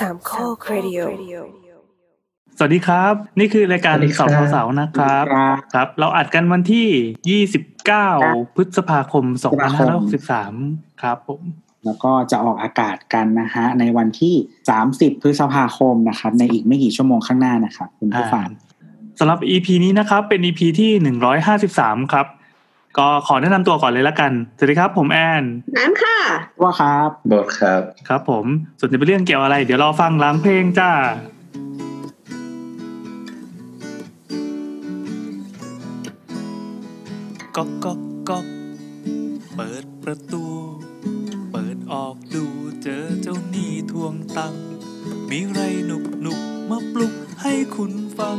สามข้อครดิโอสวัสดีครับ นี่คือรายการสาวสาวๆนะครับครับ เราอัดกันวันที่ 29 พฤษภาคม 2563 ครับผม แล้วก็จะออกอากาศกันนะฮะ ในวันที่ 30 พฤษภาคมนะครับ ในอีกไม่กี่ชั่วโมงข้างหน้านะครับคุณผู้ฟังสำหรับ EP นี้นะครับ เป็น EP ที่ 153 ครับ ก็ขอแนะนำตัวก่อนเลยละกัน สวัสดีครับ ผมแอน น้ำค่ะ ว่าครับบทครับ ครับผม ส่วนจะเป็นเรื่องเกี่ยวอะไร เดี๋ยวรอฟังหล้างเพลงจ้าก๊อกก๊อกก๊อกเปิดประตู เปิดออกดูเจอเจ้าหนี้ทวงตังค์มีไรหนุกหนุกมาปลุกให้คุณฟัง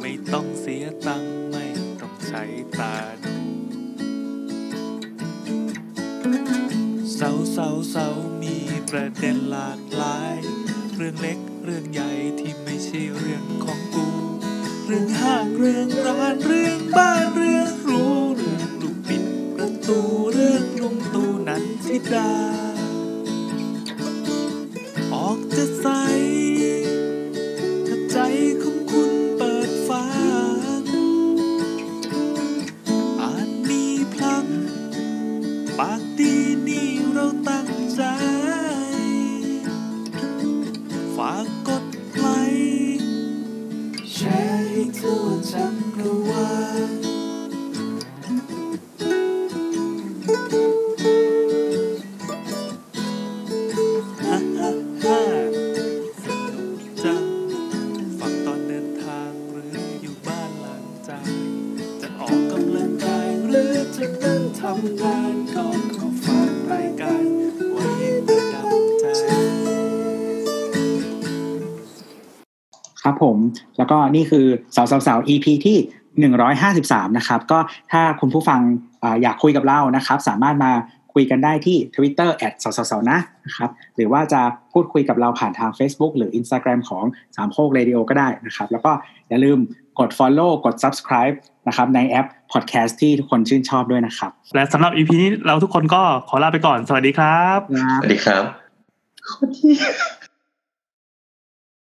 ไม่ต้องเสียตังค์ไม่ต้องใช้ตาดู เสาเสาเสามีประเด็นหลากหลาย เรื่องเล็กเรื่องใหญ่ที่ไม่ใช่เรื่องของกู เรื่องห้างเรื่องร้านเรื่องบ้านเรื่องรู้เรื่องลูกปิดประตูเรื่องลุงตูนันทิดา ออกจะสาากกดไลค์แชร์ให้ทั่วจักรวาลฮ่าฮ่าฮ่าสนุกจังฟังตอนเดินทางหรืออยู่บ้านหลังจากจะออกกำลังกายหรือจะนั่ ครับผม แล้วก็นี่คือสาวสาวสาว EP ที่ 153 นะครับ ก็ถ้าคุณผู้ฟังอ่าอยากคุยกับเรานะครับ สามารถมาคุยกันได้ที่ Twitter แอดสาวสาวนะนะครับ หรือว่าจะพูดคุยกับเราผ่านทาง Facebook หรือ Instagram ของสามโคกเรดิโอก็ได้นะครับ แล้วก็อย่าลืมกด Follow กด Subscribe นะครับในแอป Podcast ที่ทุกคนชื่นชอบด้วยนะครับ และสำหรับ EP นี้เราทุกคนก็ขอลาไปก่อน สวัสดีครับ สวัสดีครับ